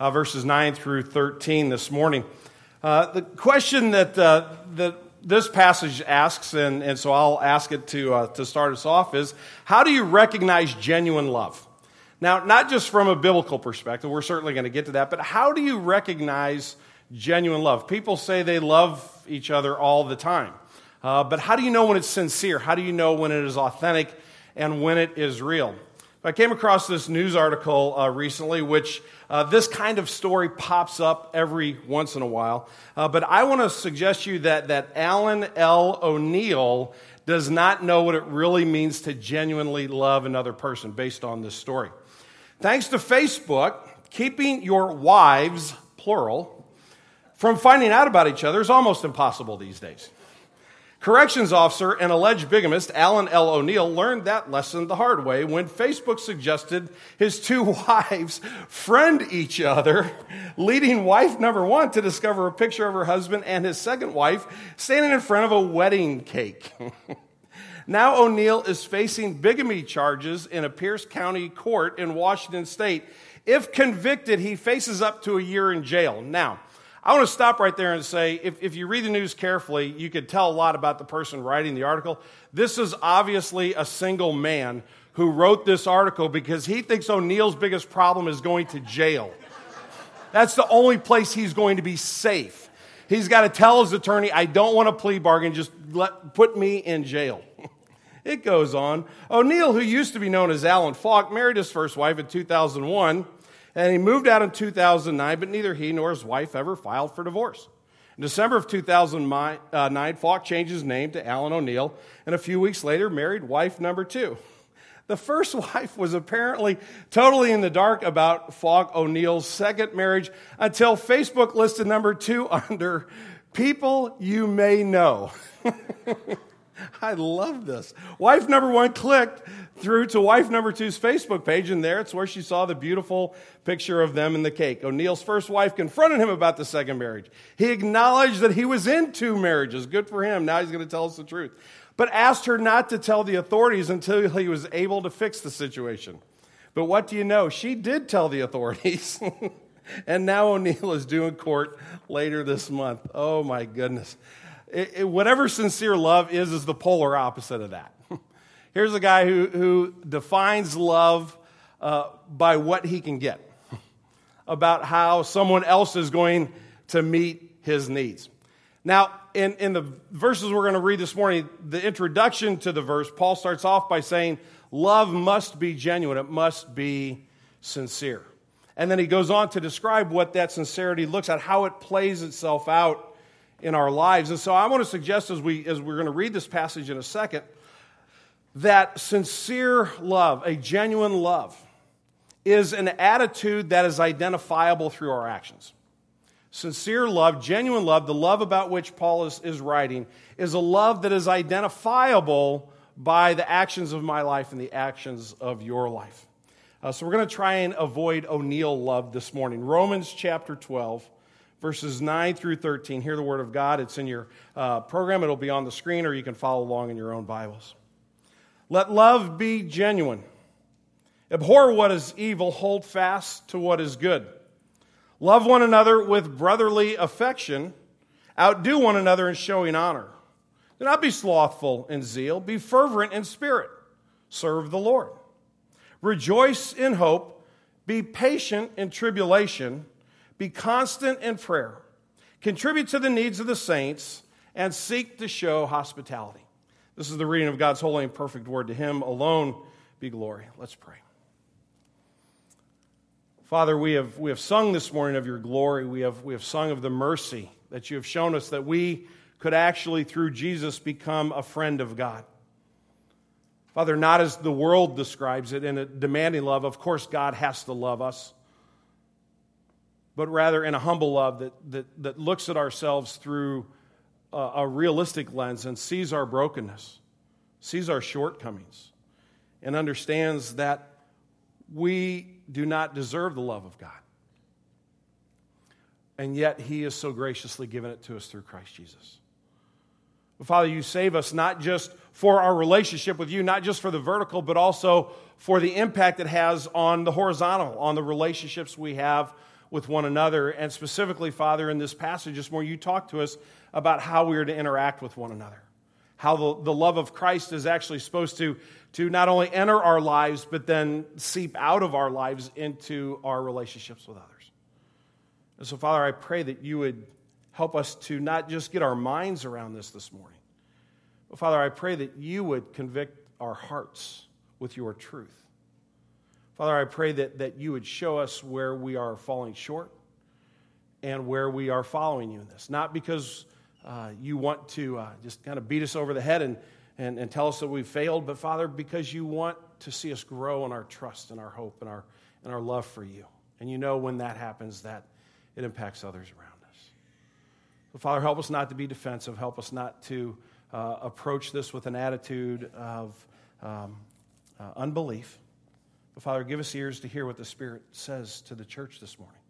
uh, verses 9 through 13 this morning. Uh, the question that, uh, that this passage asks, and, and so I'll ask it to, uh, to start us off, is how do you recognize genuine love? Now, not just from a biblical perspective, we're certainly going to get to that, but how do you recognize genuine love? People say they love each other all the time. Uh, but how do you know when it's sincere? How do you know when it is authentic and when it is real? I came across this news article uh, recently, which uh, this kind of story pops up every once in a while. Uh, but I want to suggest to you that, that Alan L. O'Neill does not know what it really means to genuinely love another person based on this story. Thanks to Facebook, keeping your wives, plural, from finding out about each other is almost impossible these days. Corrections officer and alleged bigamist Alan L. O'Neill learned that lesson the hard way when Facebook suggested his two wives friend each other, leading wife number one to discover a picture of her husband and his second wife standing in front of a wedding cake. now O'Neill is facing bigamy charges in a Pierce County court in Washington state. If convicted, he faces up to a year in jail. Now, I want to stop right there and say if, if you read the news carefully, you could tell a lot about the person writing the article. This is obviously a single man who wrote this article because he thinks O'Neill's biggest problem is going to jail. That's the only place he's going to be safe. He's got to tell his attorney, I don't want a plea bargain, just let, put me in jail. it goes on. O'Neill, who used to be known as Alan Falk, married his first wife in 2001 and he moved out in 2009, but neither he nor his wife ever filed for divorce. In December of 2009, Falk changed his name to Alan O'Neill, and a few weeks later married wife number two. The first wife was apparently totally in the dark about Falk O'Neill's second marriage until Facebook listed number two under people you may know. I love this. Wife number one clicked through to wife number two's Facebook page, and there it's where she saw the beautiful picture of them in the cake. O'Neill's first wife confronted him about the second marriage. He acknowledged that he was in two marriages. Good for him. Now he's going to tell us the truth. But asked her not to tell the authorities until he was able to fix the situation. But what do you know? She did tell the authorities. and now O'Neill is due in court later this month. Oh my goodness. It, it, whatever sincere love is, is the polar opposite of that. Here's a guy who, who defines love uh, by what he can get, about how someone else is going to meet his needs. Now, in, in the verses we're going to read this morning, the introduction to the verse, Paul starts off by saying, Love must be genuine, it must be sincere. And then he goes on to describe what that sincerity looks at, how it plays itself out in our lives. And so I want to suggest as, we, as we're going to read this passage in a second, that sincere love, a genuine love, is an attitude that is identifiable through our actions. Sincere love, genuine love, the love about which Paul is, is writing, is a love that is identifiable by the actions of my life and the actions of your life. Uh, so we're going to try and avoid O'Neill love this morning. Romans chapter 12, verses 9 through 13. Hear the word of God. It's in your uh, program, it'll be on the screen, or you can follow along in your own Bibles. Let love be genuine. Abhor what is evil, hold fast to what is good. Love one another with brotherly affection. Outdo one another in showing honor. Do not be slothful in zeal, be fervent in spirit. Serve the Lord. Rejoice in hope, be patient in tribulation, be constant in prayer. Contribute to the needs of the saints and seek to show hospitality. This is the reading of God's holy and perfect word. To him alone be glory. Let's pray. Father, we have, we have sung this morning of your glory. We have, we have sung of the mercy that you have shown us that we could actually, through Jesus, become a friend of God. Father, not as the world describes it in a demanding love. Of course, God has to love us. But rather in a humble love that, that, that looks at ourselves through a, a realistic lens and sees our brokenness, sees our shortcomings, and understands that we do not deserve the love of God. And yet, He has so graciously given it to us through Christ Jesus. But Father, you save us not just for our relationship with you, not just for the vertical, but also for the impact it has on the horizontal, on the relationships we have with one another. And specifically, Father, in this passage this morning, you talk to us about how we are to interact with one another. How the, the love of Christ is actually supposed to, to not only enter our lives, but then seep out of our lives into our relationships with others. And so, Father, I pray that you would help us to not just get our minds around this this morning, but Father, I pray that you would convict our hearts with your truth. Father, I pray that, that you would show us where we are falling short and where we are following you in this. Not because uh, you want to uh, just kind of beat us over the head and, and, and tell us that we've failed, but Father, because you want to see us grow in our trust and our hope and our, and our love for you. And you know when that happens that it impacts others around us. So, Father, help us not to be defensive. Help us not to uh, approach this with an attitude of um, uh, unbelief. Father, give us ears to hear what the Spirit says to the church this morning.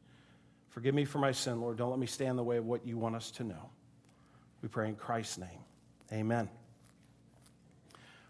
Forgive me for my sin, Lord. Don't let me stand in the way of what you want us to know. We pray in Christ's name. Amen.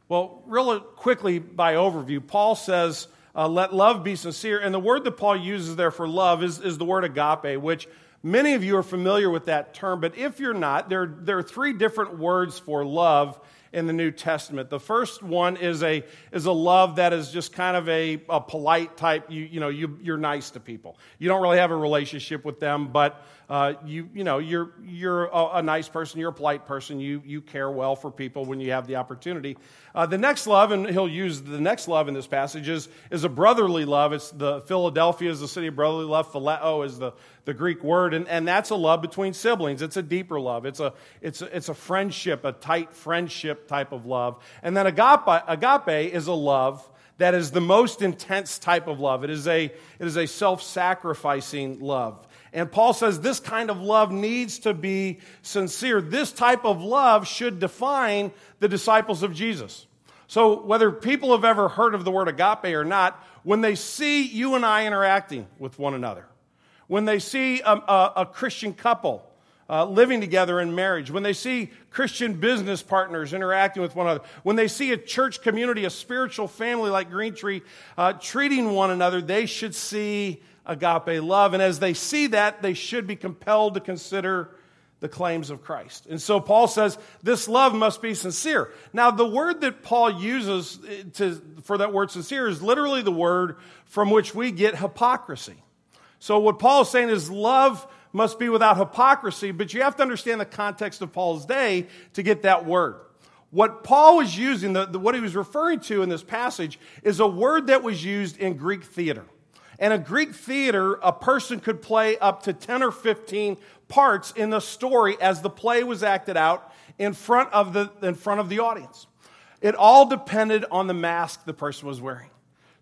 Well, real quickly by overview, Paul says, uh, let love be sincere. And the word that Paul uses there for love is, is the word agape, which many of you are familiar with that term. But if you're not, there, there are three different words for love in the New Testament. The first one is a, is a love that is just kind of a, a polite type, you, you know, you, you're nice to people. You don't really have a relationship with them, but uh, you, you know, you're, you're a, a, nice person, you're a polite person, you, you care well for people when you have the opportunity. Uh, the next love, and he'll use the next love in this passage, is, is a brotherly love. It's the Philadelphia is the city of brotherly love. Phileo is the, the Greek word, and, and that's a love between siblings. It's a deeper love. It's a, it's a, it's a friendship, a tight friendship type of love. And then agape, agape is a love that is the most intense type of love. It is a, it is a self sacrificing love. And Paul says this kind of love needs to be sincere. This type of love should define the disciples of Jesus. So, whether people have ever heard of the word agape or not, when they see you and I interacting with one another, when they see a, a, a Christian couple uh, living together in marriage, when they see Christian business partners interacting with one another, when they see a church community, a spiritual family like Green Tree uh, treating one another, they should see agape love. And as they see that, they should be compelled to consider the claims of Christ. And so Paul says this love must be sincere. Now, the word that Paul uses to, for that word sincere is literally the word from which we get hypocrisy. So, what Paul is saying is love must be without hypocrisy, but you have to understand the context of Paul's day to get that word. What Paul was using, the, the, what he was referring to in this passage, is a word that was used in Greek theater. And a Greek theater, a person could play up to 10 or 15 parts in the story as the play was acted out in front of the, in front of the audience. It all depended on the mask the person was wearing.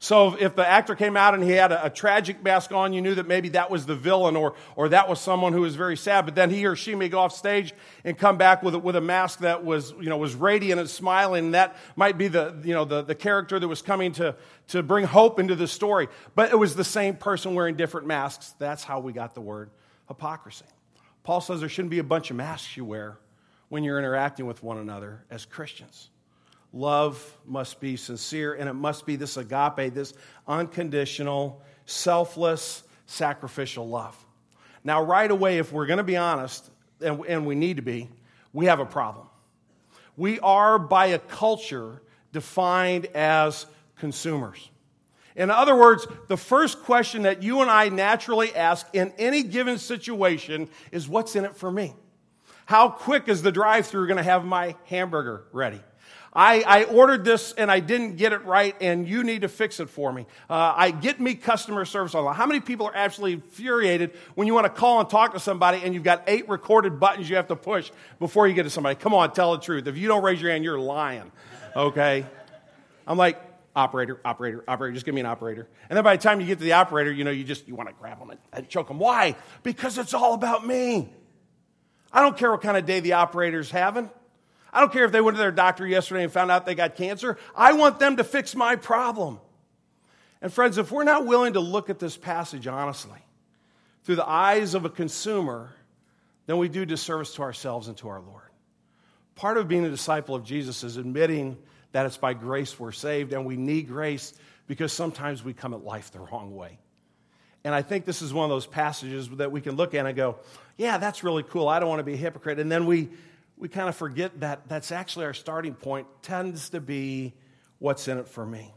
So if the actor came out and he had a, a, tragic mask on, you knew that maybe that was the villain or, or that was someone who was very sad. But then he or she may go off stage and come back with a, with a mask that was, you know, was radiant and smiling. And that might be the, you know, the, the character that was coming to, to bring hope into the story. But it was the same person wearing different masks. That's how we got the word hypocrisy. Paul says there shouldn't be a bunch of masks you wear when you're interacting with one another as Christians. Love must be sincere, and it must be this agape, this unconditional, selfless, sacrificial love. Now, right away, if we're going to be honest, and, we need to be, we have a problem. We are, by a culture, defined as consumers. In other words, the first question that you and I naturally ask in any given situation is what's in it for me? How quick is the drive through going to have my hamburger ready? I, I, ordered this and I didn't get it right, and you need to fix it for me. Uh, I get me customer service online. How many people are actually infuriated when you want to call and talk to somebody and you've got eight recorded buttons you have to push before you get to somebody? Come on, tell the truth. If you don't raise your hand, you're lying. Okay? I'm like, operator, operator, operator, just give me an operator. And then by the time you get to the operator, you know, you just, you want to grab them and choke them. Why? Because it's all about me. I don't care what kind of day the operator's having. I don't care if they went to their doctor yesterday and found out they got cancer. I want them to fix my problem. And friends, if we're not willing to look at this passage honestly, through the eyes of a consumer, then we do disservice to ourselves and to our Lord. Part of being a disciple of Jesus is admitting that it's by grace we're saved and we need grace because sometimes we come at life the wrong way. And I think this is one of those passages that we can look at and go, yeah, that's really cool. I don't want to be a hypocrite. And then we, we kind of forget that that's actually our starting point, tends to be what's in it for me.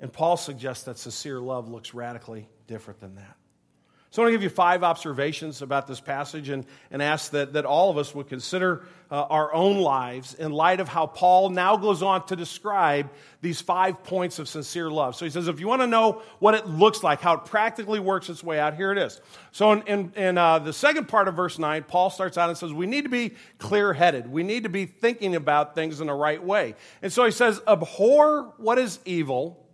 And Paul suggests that sincere love looks radically different than that. So I want to give you five observations about this passage and, and ask that, that all of us would consider uh, our own lives in light of how Paul now goes on to describe these five points of sincere love. So he says, if you want to know what it looks like, how it practically works its way out, here it is. So in, in, in uh, the second part of verse 9, Paul starts out and says, we need to be clear headed. We need to be thinking about things in the right way. And so he says, abhor what is evil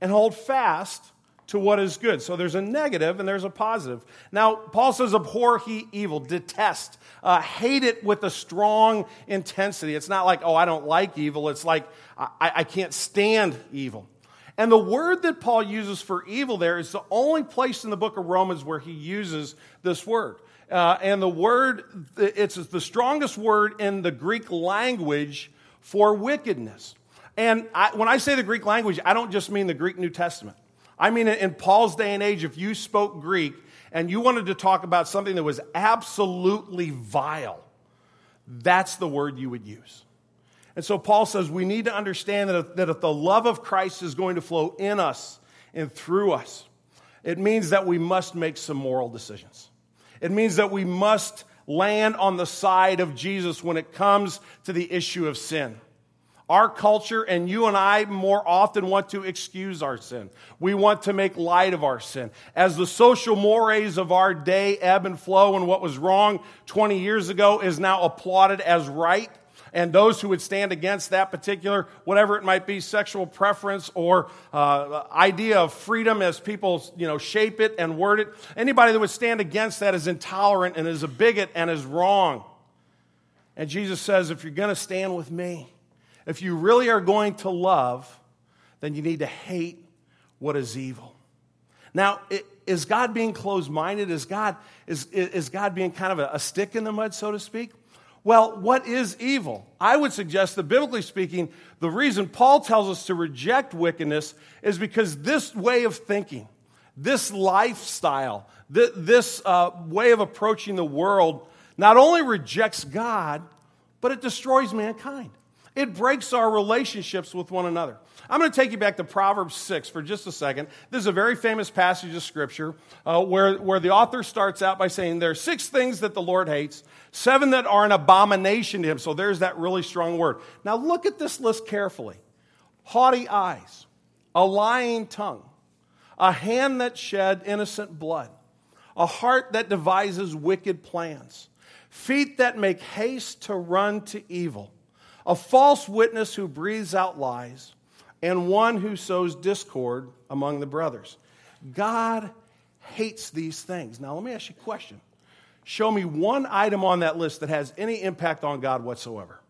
and hold fast to what is good. So there's a negative and there's a positive. Now, Paul says, abhor he evil, detest, uh, hate it with a strong intensity. It's not like, oh, I don't like evil. It's like, I, I can't stand evil. And the word that Paul uses for evil there is the only place in the book of Romans where he uses this word. Uh, and the word, it's the strongest word in the Greek language for wickedness. And I, when I say the Greek language, I don't just mean the Greek New Testament. I mean, in Paul's day and age, if you spoke Greek and you wanted to talk about something that was absolutely vile, that's the word you would use. And so Paul says we need to understand that if, that if the love of Christ is going to flow in us and through us, it means that we must make some moral decisions. It means that we must land on the side of Jesus when it comes to the issue of sin. Our culture and you and I more often want to excuse our sin. We want to make light of our sin. As the social mores of our day ebb and flow, and what was wrong 20 years ago is now applauded as right, and those who would stand against that particular, whatever it might be, sexual preference or uh, idea of freedom as people you know, shape it and word it, anybody that would stand against that is intolerant and is a bigot and is wrong. And Jesus says, if you're going to stand with me, if you really are going to love, then you need to hate what is evil. Now, is God being closed minded? Is God, is, is God being kind of a, stick in the mud, so to speak? Well, what is evil? I would suggest that biblically speaking, the reason Paul tells us to reject wickedness is because this way of thinking, this lifestyle, this uh, way of approaching the world not only rejects God, but it destroys mankind. It breaks our relationships with one another. I'm going to take you back to Proverbs 6 for just a second. This is a very famous passage of Scripture uh, where, where the author starts out by saying there are six things that the Lord hates, seven that are an abomination to him. So there's that really strong word. Now look at this list carefully haughty eyes, a lying tongue, a hand that shed innocent blood, a heart that devises wicked plans, feet that make haste to run to evil a false witness who breathes out lies, and one who sows discord among the brothers. God hates these things. Now, let me ask you a question. Show me one item on that list that has any impact on God whatsoever.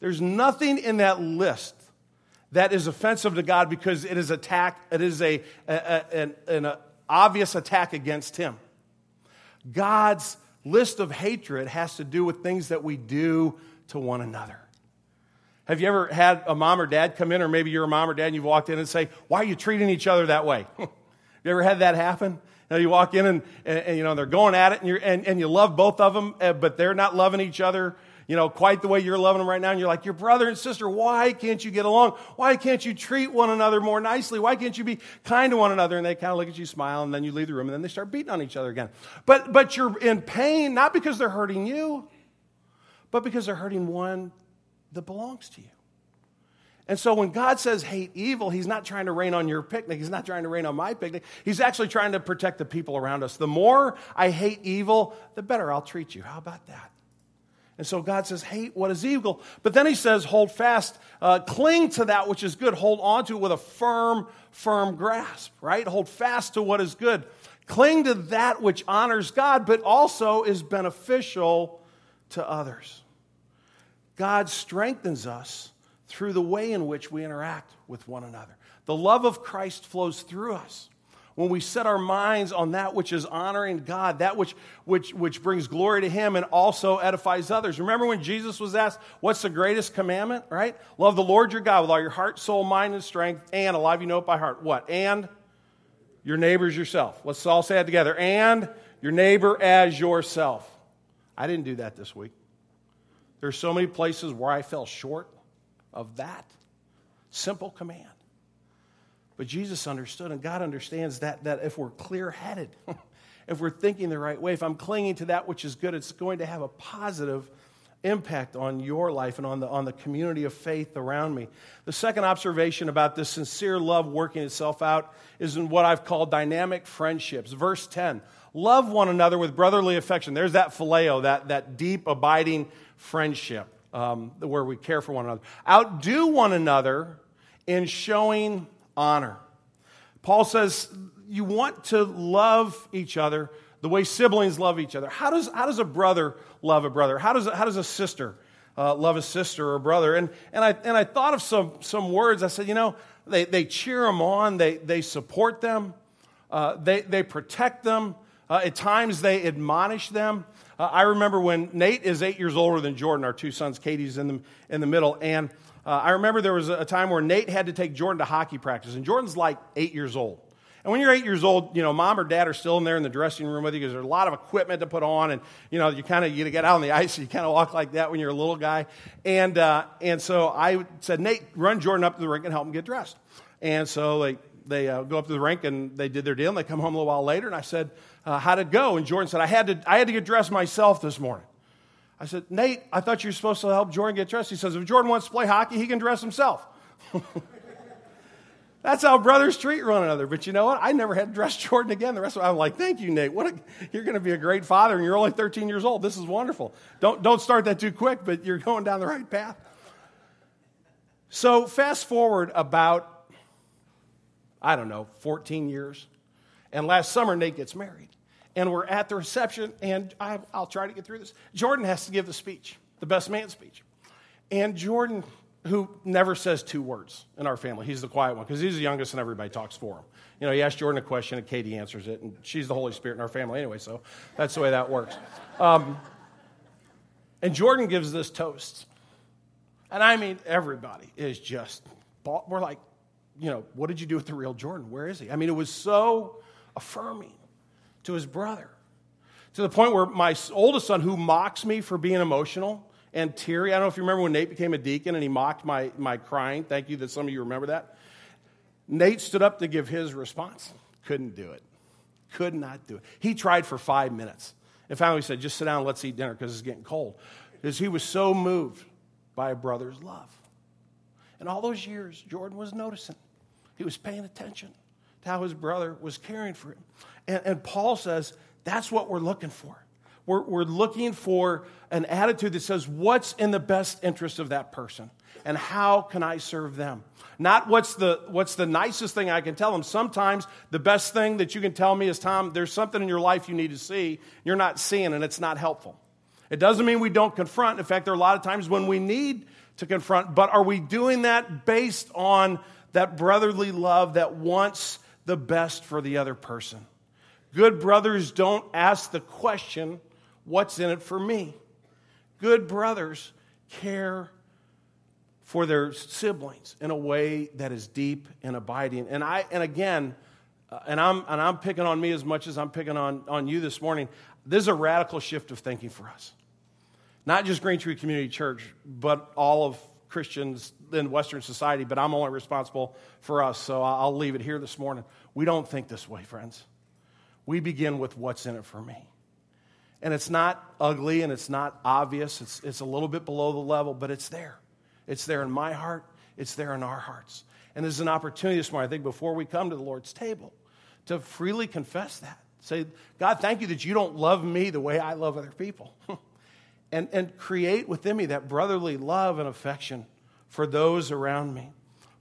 There's nothing in that list that is offensive to God because it is attack. It is a, a, a an, an obvious attack against Him. God's list of hatred has to do with things that we do to one another. Have you ever had a mom or dad come in, or maybe you're a mom or dad and you've walked in and say, Why are you treating each other that way? Have you ever had that happen? Know, you walk in and, and, and, you know they're going at it, and, you're, and, and you love both of them, eh, but they're not loving each other you know, quite the way you're loving them right now. And you're like, your brother and sister, why can't you get along? Why can't you treat one another more nicely? Why can't you be kind to one another? And they kind of look at you, smile, and then you leave the room, and then they start beating on each other again. But, but you're in pain, not because they're hurting you, but because they're hurting one that belongs to you. And so when God says hate evil, He's not trying to rain on your picnic. He's not trying to rain on my picnic. He's actually trying to protect the people around us. The more I hate evil, the better I'll treat you. How about that? And so God says, hate what is evil. But then He says, hold fast, uh, cling to that which is good, hold on to it with a firm, firm grasp, right? Hold fast to what is good. Cling to that which honors God, but also is beneficial to others. God strengthens us through the way in which we interact with one another. The love of Christ flows through us when we set our minds on that which is honoring God, that which, which, which brings glory to Him and also edifies others. Remember when Jesus was asked, What's the greatest commandment, right? Love the Lord your God with all your heart, soul, mind, and strength, and a lot of you know it by heart. What? And your neighbor's yourself. Let's all say it together. And your neighbor as yourself. I didn't do that this week. There's so many places where I fell short of that simple command. But Jesus understood, and God understands that, that if we're clear headed, if we're thinking the right way, if I'm clinging to that which is good, it's going to have a positive impact on your life and on the, on the community of faith around me. The second observation about this sincere love working itself out is in what I've called dynamic friendships. Verse 10 Love one another with brotherly affection. There's that phileo, that, that deep, abiding friendship um, where we care for one another. Outdo one another in showing honor. Paul says you want to love each other the way siblings love each other. How does, how does a brother love a brother? How does, how does a sister uh, love a sister or a brother? And, and, I, and I thought of some, some words. I said, you know, they, they cheer them on, they, they support them, uh, they, they protect them. Uh, at times, they admonish them. Uh, I remember when Nate is eight years older than Jordan, our two sons, Katie's in the, in the middle. And uh, I remember there was a time where Nate had to take Jordan to hockey practice, and Jordan's like eight years old. And when you're eight years old, you know, mom or dad are still in there in the dressing room with you because there's a lot of equipment to put on. And, you know, you kind of, you get out on the ice, you kind of walk like that when you're a little guy. And, uh, and so I said, Nate, run Jordan up to the rink and help him get dressed. And so they, they uh, go up to the rink and they did their deal and they come home a little while later. And I said, uh, how'd it go? And Jordan said, I had, to, I had to get dressed myself this morning. I said, Nate, I thought you were supposed to help Jordan get dressed. He says, if Jordan wants to play hockey, he can dress himself. That's how brothers treat one another. But you know what? I never had to dress Jordan again. The rest of it, I'm like, thank you, Nate. What a, you're going to be a great father, and you're only 13 years old. This is wonderful. Don't, don't start that too quick, but you're going down the right path. So, fast forward about, I don't know, 14 years. And last summer, Nate gets married. And we're at the reception, and I, I'll try to get through this. Jordan has to give the speech, the best man speech. And Jordan who never says two words in our family. He's the quiet one because he's the youngest and everybody talks for him. You know, you ask Jordan a question and Katie answers it, and she's the Holy Spirit in our family anyway, so that's the way that works. Um, and Jordan gives this toast. And I mean, everybody is just, we're like, you know, what did you do with the real Jordan? Where is he? I mean, it was so affirming to his brother to the point where my oldest son, who mocks me for being emotional, and teary. I don't know if you remember when Nate became a deacon and he mocked my, my crying. Thank you that some of you remember that. Nate stood up to give his response. Couldn't do it. Could not do it. He tried for five minutes. And finally said, just sit down and let's eat dinner because it's getting cold. Because he was so moved by a brother's love. And all those years, Jordan was noticing. He was paying attention to how his brother was caring for him. And, and Paul says, that's what we're looking for. We're, we're looking for an attitude that says, what's in the best interest of that person? And how can I serve them? Not what's the, what's the nicest thing I can tell them. Sometimes the best thing that you can tell me is, Tom, there's something in your life you need to see. You're not seeing, and it's not helpful. It doesn't mean we don't confront. In fact, there are a lot of times when we need to confront, but are we doing that based on that brotherly love that wants the best for the other person? Good brothers don't ask the question, What's in it for me? Good brothers care for their siblings in a way that is deep and abiding. And I and again, uh, and I'm and I'm picking on me as much as I'm picking on, on you this morning. This is a radical shift of thinking for us. Not just Green Tree Community Church, but all of Christians in Western society, but I'm only responsible for us, so I'll leave it here this morning. We don't think this way, friends. We begin with what's in it for me. And it's not ugly and it's not obvious. It's, it's a little bit below the level, but it's there. It's there in my heart, it's there in our hearts. And there's an opportunity this morning, I think, before we come to the Lord's table, to freely confess that. Say, God, thank you that you don't love me the way I love other people. and, and create within me that brotherly love and affection for those around me.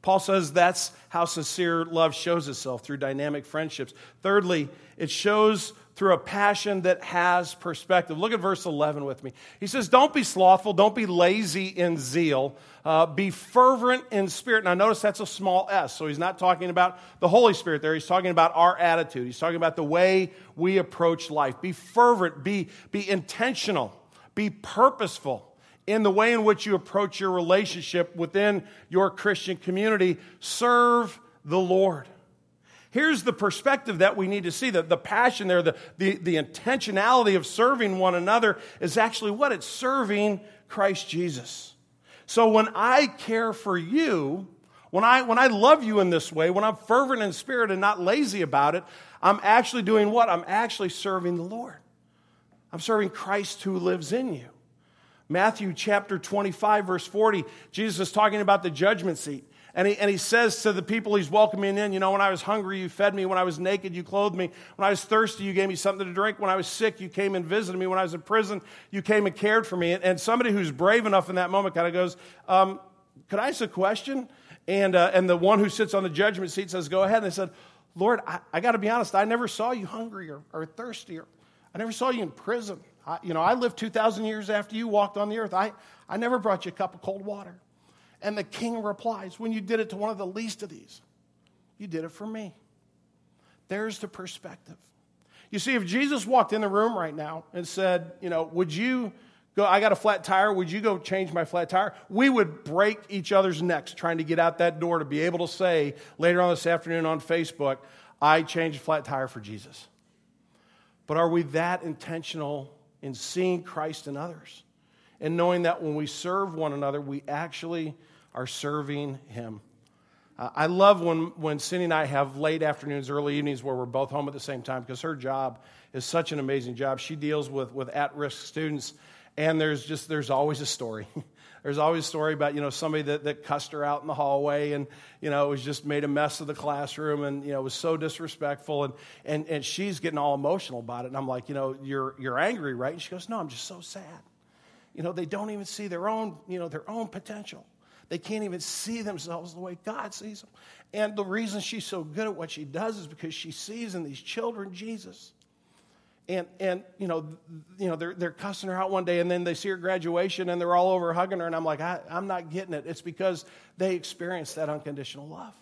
Paul says that's how sincere love shows itself through dynamic friendships. Thirdly, it shows through a passion that has perspective. Look at verse 11 with me. He says, Don't be slothful, don't be lazy in zeal, uh, be fervent in spirit. Now, notice that's a small s, so he's not talking about the Holy Spirit there. He's talking about our attitude, he's talking about the way we approach life. Be fervent, be, be intentional, be purposeful in the way in which you approach your relationship within your Christian community. Serve the Lord. Here's the perspective that we need to see that the passion there, the, the, the intentionality of serving one another is actually what? It's serving Christ Jesus. So when I care for you, when I, when I love you in this way, when I'm fervent in spirit and not lazy about it, I'm actually doing what? I'm actually serving the Lord. I'm serving Christ who lives in you. Matthew chapter 25, verse 40, Jesus is talking about the judgment seat. And he, and he says to the people he's welcoming in, you know, when I was hungry, you fed me. When I was naked, you clothed me. When I was thirsty, you gave me something to drink. When I was sick, you came and visited me. When I was in prison, you came and cared for me. And, and somebody who's brave enough in that moment kind of goes, um, Could I ask a question? And, uh, and the one who sits on the judgment seat says, Go ahead. And they said, Lord, I, I got to be honest, I never saw you hungry or, or thirsty, or I never saw you in prison. I, you know, I lived 2,000 years after you walked on the earth. I, I never brought you a cup of cold water. And the king replies, When you did it to one of the least of these, you did it for me. There's the perspective. You see, if Jesus walked in the room right now and said, You know, would you go, I got a flat tire, would you go change my flat tire? We would break each other's necks trying to get out that door to be able to say later on this afternoon on Facebook, I changed a flat tire for Jesus. But are we that intentional in seeing Christ in others? And knowing that when we serve one another, we actually are serving Him. Uh, I love when, when Cindy and I have late afternoons, early evenings where we're both home at the same time because her job is such an amazing job. She deals with, with at risk students, and there's just there's always a story. there's always a story about you know somebody that, that cussed her out in the hallway and you know it was just made a mess of the classroom and you know was so disrespectful. And, and and she's getting all emotional about it. And i'm like you know you're you're angry right? And she goes no i'm just so sad. You know they don't even see their own you know their own potential. They can't even see themselves the way God sees them. And the reason she's so good at what she does is because she sees in these children Jesus. And, and you know, you know they're, they're cussing her out one day, and then they see her graduation, and they're all over hugging her, and I'm like, I, I'm not getting it. It's because they experienced that unconditional love.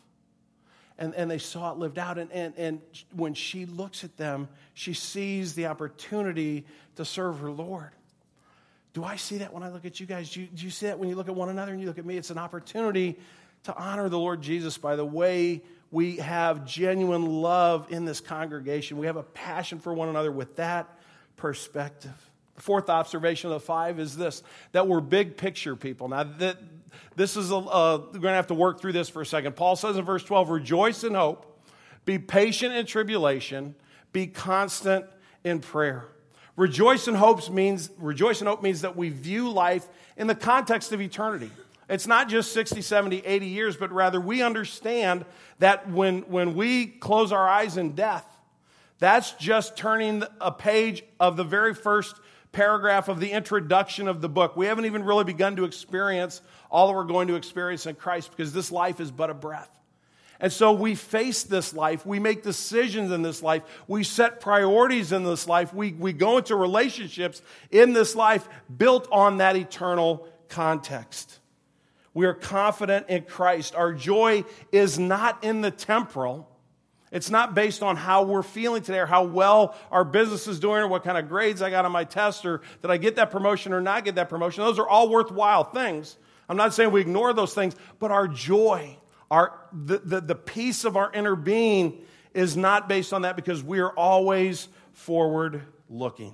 And, and they saw it lived out. And, and, and when she looks at them, she sees the opportunity to serve her Lord. Do I see that when I look at you guys? Do you, do you see that when you look at one another and you look at me? It's an opportunity to honor the Lord Jesus by the way we have genuine love in this congregation. We have a passion for one another with that perspective. The fourth observation of the five is this that we're big picture people. Now, that, this is a, we're going to have to work through this for a second. Paul says in verse 12, rejoice in hope, be patient in tribulation, be constant in prayer. Rejoice in hope means rejoice in hope means that we view life in the context of eternity. It's not just 60, 70, 80 years, but rather we understand that when, when we close our eyes in death, that's just turning a page of the very first paragraph of the introduction of the book. We haven't even really begun to experience all that we're going to experience in Christ because this life is but a breath. And so we face this life. We make decisions in this life. We set priorities in this life. We, we go into relationships in this life built on that eternal context. We are confident in Christ. Our joy is not in the temporal. It's not based on how we're feeling today or how well our business is doing or what kind of grades I got on my test or did I get that promotion or not get that promotion. Those are all worthwhile things. I'm not saying we ignore those things, but our joy our, the, the, the peace of our inner being is not based on that because we are always forward looking.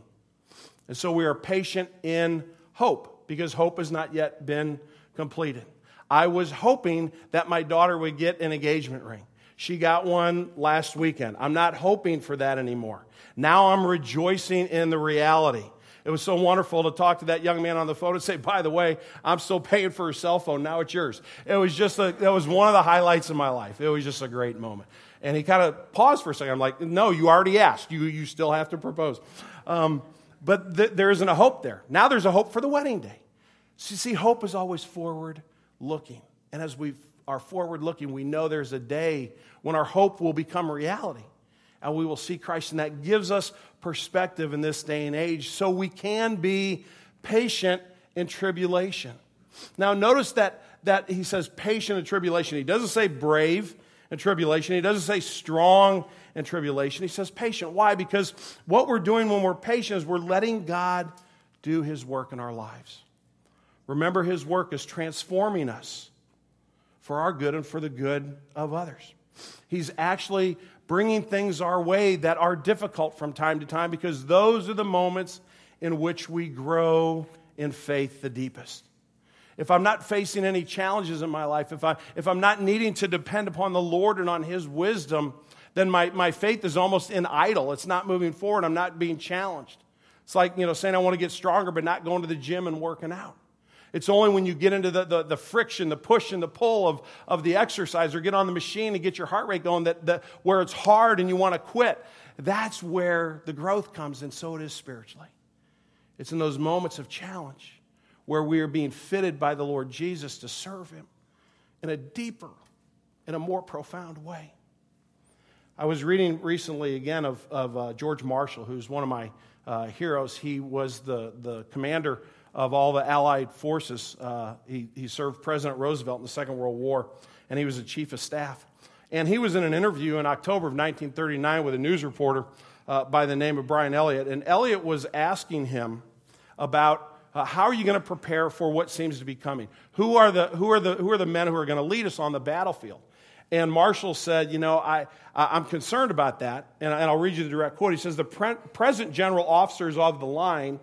And so we are patient in hope because hope has not yet been completed. I was hoping that my daughter would get an engagement ring. She got one last weekend. I'm not hoping for that anymore. Now I'm rejoicing in the reality. It was so wonderful to talk to that young man on the phone and say, by the way, I'm still paying for her cell phone. Now it's yours. It was just a, that was one of the highlights of my life. It was just a great moment. And he kind of paused for a second. I'm like, no, you already asked. You, you still have to propose. Um, but th- there isn't a hope there. Now there's a hope for the wedding day. So see, hope is always forward looking. And as we are forward looking, we know there's a day when our hope will become reality and we will see Christ. And that gives us perspective in this day and age so we can be patient in tribulation. Now, notice that, that he says patient in tribulation. He doesn't say brave in tribulation, he doesn't say strong in tribulation. He says patient. Why? Because what we're doing when we're patient is we're letting God do his work in our lives. Remember, his work is transforming us for our good and for the good of others. He's actually bringing things our way that are difficult from time to time because those are the moments in which we grow in faith the deepest. If I'm not facing any challenges in my life, if, I, if I'm not needing to depend upon the Lord and on His wisdom, then my, my faith is almost in idle. It's not moving forward. I'm not being challenged. It's like, you know, saying I want to get stronger, but not going to the gym and working out. It's only when you get into the, the, the, friction, the push and the pull of, of the exercise or get on the machine and get your heart rate going that, that where it's hard and you want to quit. That's where the growth comes, and so it is spiritually. It's in those moments of challenge where we are being fitted by the Lord Jesus to serve Him in a deeper, in a more profound way. I was reading recently again of, of uh, George Marshall, who's one of my uh, heroes. He was the, the commander of all the Allied forces. Uh, he, he served President Roosevelt in the Second World War, and he was the chief of staff. And he was in an interview in October of 1939 with a news reporter uh, by the name of Brian Elliott. And Elliott was asking him about uh, how are you going to prepare for what seems to be coming? Who are the, who are the, who are the men who are going to lead us on the battlefield? And Marshall said, You know, I, I'm concerned about that. And, I'll read you the direct quote. He says, The pre- present general officers of the line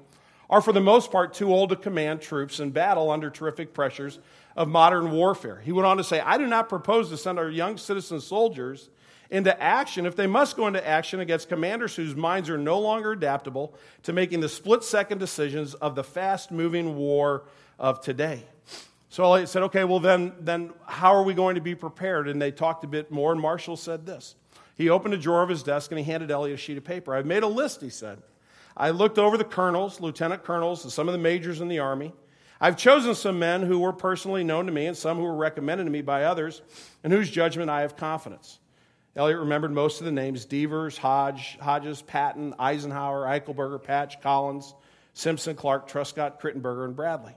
are, for the most part, too old to command troops in battle under terrific pressures of modern warfare. He went on to say, I do not propose to send our young citizen soldiers into action if they must go into action against commanders whose minds are no longer adaptable to making the split second decisions of the fast moving war of today. So I said, okay, well, then, then how are we going to be prepared? And they talked a bit more, and Marshall said this. He opened a drawer of his desk and he handed Elliot a sheet of paper. I've made a list, he said. I looked over the colonels, lieutenant colonels, and some of the majors in the Army. I've chosen some men who were personally known to me and some who were recommended to me by others, in whose judgment I have confidence. Elliott remembered most of the names Devers, Hodge, Hodges, Patton, Eisenhower, Eichelberger, Patch, Collins, Simpson, Clark, Truscott, Crittenberger, and Bradley.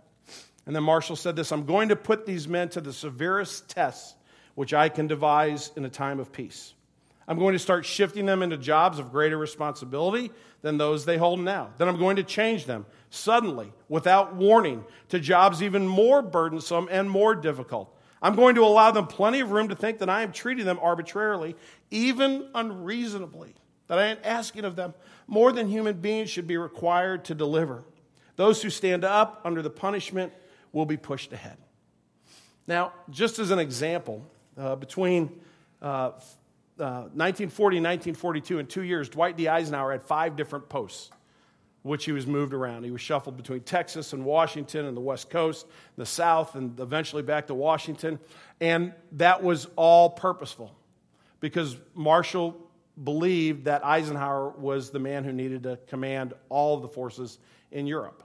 And then Marshall said this I'm going to put these men to the severest tests which I can devise in a time of peace. I'm going to start shifting them into jobs of greater responsibility than those they hold now. Then I'm going to change them suddenly, without warning, to jobs even more burdensome and more difficult. I'm going to allow them plenty of room to think that I am treating them arbitrarily, even unreasonably, that I am asking of them more than human beings should be required to deliver. Those who stand up under the punishment will be pushed ahead. Now, just as an example, uh, between uh, uh, 1940 1942, in two years, Dwight D. Eisenhower had five different posts which he was moved around. He was shuffled between Texas and Washington and the West Coast, the South, and eventually back to Washington. And that was all purposeful because Marshall believed that Eisenhower was the man who needed to command all of the forces in Europe.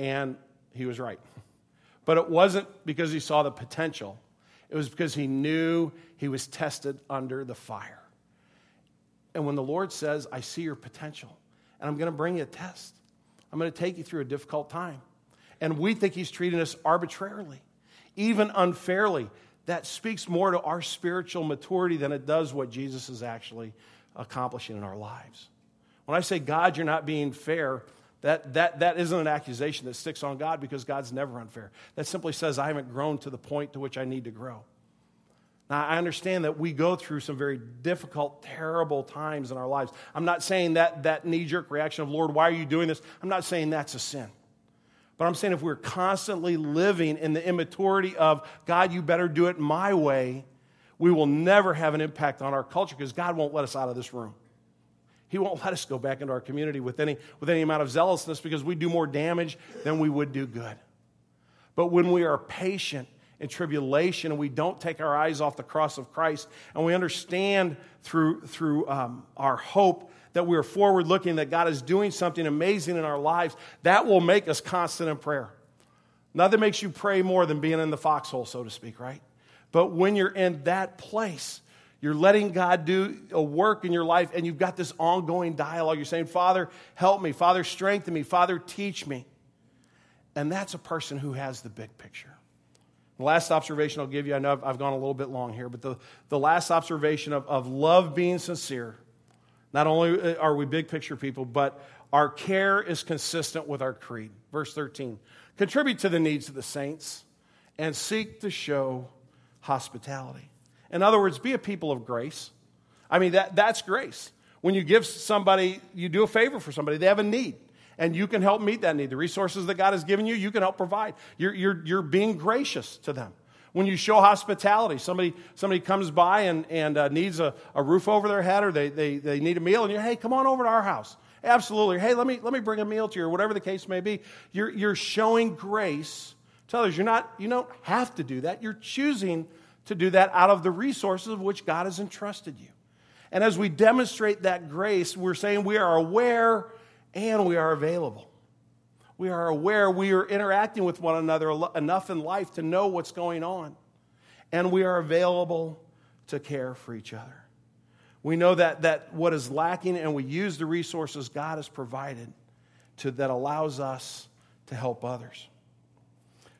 And he was right. But it wasn't because he saw the potential, it was because he knew he was tested under the fire. And when the Lord says, I see your potential, and I'm going to bring you a test. I'm going to take you through a difficult time. And we think he's treating us arbitrarily, even unfairly. That speaks more to our spiritual maturity than it does what Jesus is actually accomplishing in our lives. When I say, God, you're not being fair, that, that, that isn't an accusation that sticks on God because God's never unfair. That simply says, I haven't grown to the point to which I need to grow. Now, I understand that we go through some very difficult, terrible times in our lives. I'm not saying that that knee jerk reaction of, Lord, why are you doing this? I'm not saying that's a sin. But I'm saying if we're constantly living in the immaturity of, God, you better do it my way, we will never have an impact on our culture because God won't let us out of this room. He won't let us go back into our community with any, with any amount of zealousness because we do more damage than we would do good. But when we are patient in tribulation and we don't take our eyes off the cross of Christ and we understand through, through um, our hope that we're forward looking, that God is doing something amazing in our lives, that will make us constant in prayer. Nothing makes you pray more than being in the foxhole, so to speak, right? But when you're in that place, you're letting God do a work in your life and you've got this ongoing dialogue. You're saying, Father, help me. Father, strengthen me. Father, teach me. And that's a person who has the big picture. The last observation I'll give you, I know I've, I've gone a little bit long here, but the, the last observation of, of love being sincere. Not only uh, are we big picture people, but our care is consistent with our creed. Verse 13 contribute to the needs of the saints and seek to show hospitality. In other words, be a people of grace, I mean, that, that's grace. When you give somebody, you do a favor for somebody, they have a need, and you can help meet that need. The resources that God has given you, you can help provide. You're, you're, you're being gracious to them. When you show hospitality, somebody, somebody comes by and, and uh, needs a, a roof over their head or they, they, they need a meal, and you're, hey, come on over to our house. Absolutely. Hey, let me, let me bring a meal to you, or whatever the case may be. You're, you're showing grace to others. You're not, you don't have to do that. You're choosing to do that out of the resources of which God has entrusted you. And as we demonstrate that grace, we're saying we are aware and we are available. We are aware we are interacting with one another enough in life to know what's going on. And we are available to care for each other. We know that, that what is lacking, and we use the resources God has provided to, that allows us to help others.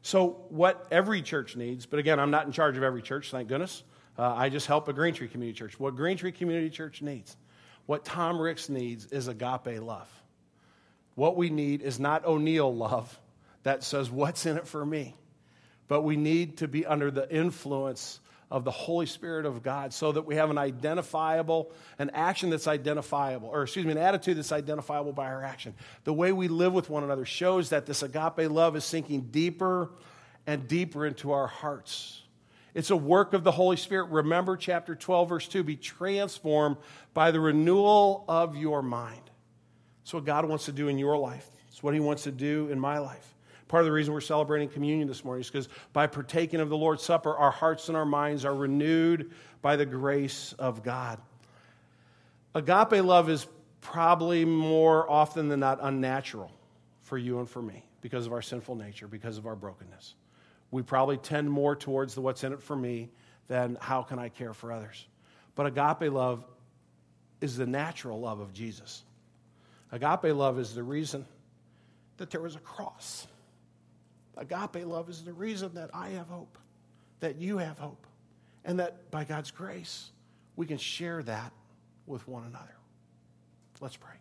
So, what every church needs, but again, I'm not in charge of every church, thank goodness. Uh, I just help a Green Tree Community Church. What Green Tree Community Church needs, what Tom Ricks needs, is agape love. What we need is not O'Neill love that says, What's in it for me? But we need to be under the influence of the Holy Spirit of God so that we have an identifiable, an action that's identifiable, or excuse me, an attitude that's identifiable by our action. The way we live with one another shows that this agape love is sinking deeper and deeper into our hearts. It's a work of the Holy Spirit. Remember chapter 12, verse 2 be transformed by the renewal of your mind. That's what God wants to do in your life, it's what He wants to do in my life. Part of the reason we're celebrating communion this morning is because by partaking of the Lord's Supper, our hearts and our minds are renewed by the grace of God. Agape love is probably more often than not unnatural for you and for me because of our sinful nature, because of our brokenness. We probably tend more towards the what's in it for me than how can I care for others. But agape love is the natural love of Jesus. Agape love is the reason that there was a cross. Agape love is the reason that I have hope, that you have hope, and that by God's grace, we can share that with one another. Let's pray.